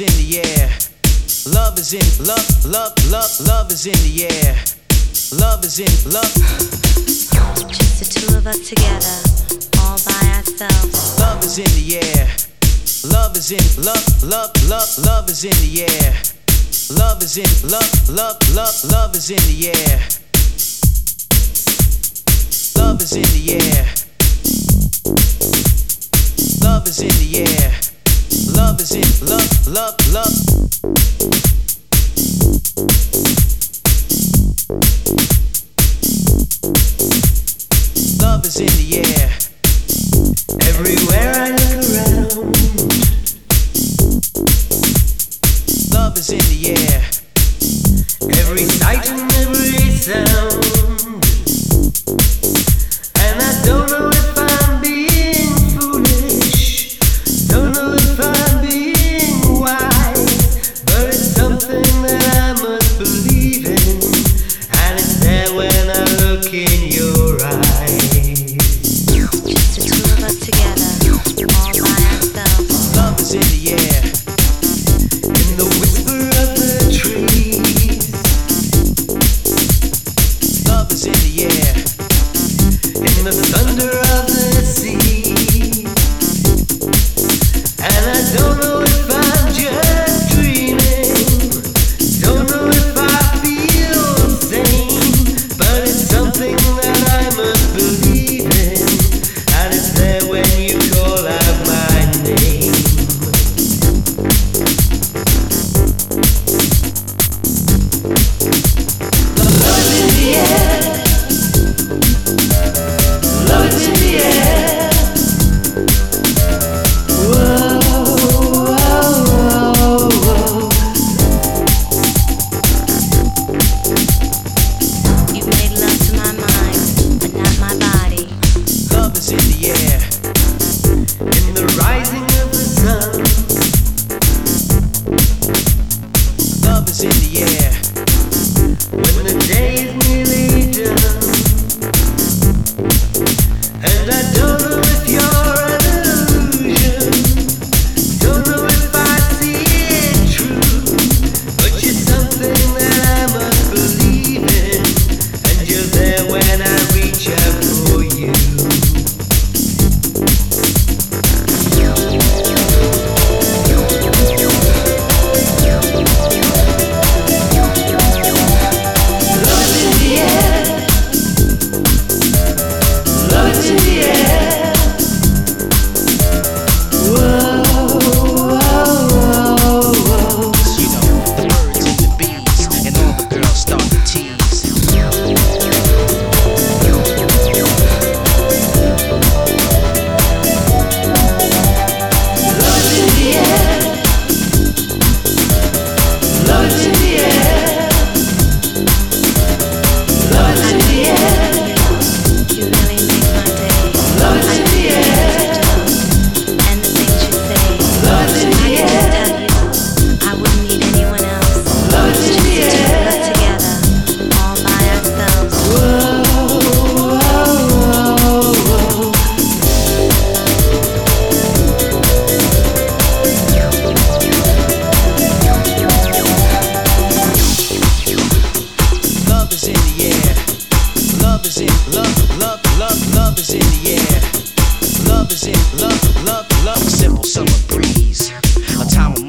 is in the air. Love is in love, love, love, love is in the air. Love is in love. Just the two of us together, all by ourselves. Love is in the air. Love is in love, love, love, love is in the air. Love is in love, love, love, love is in the air. Love is in the air. Love is in the air love is it. Love, love, love. Love is in the air. Everywhere I look. the. When the day's nearly done. love, love, love, love is in the air. Love is in love, love, love, simple summer breeze. A time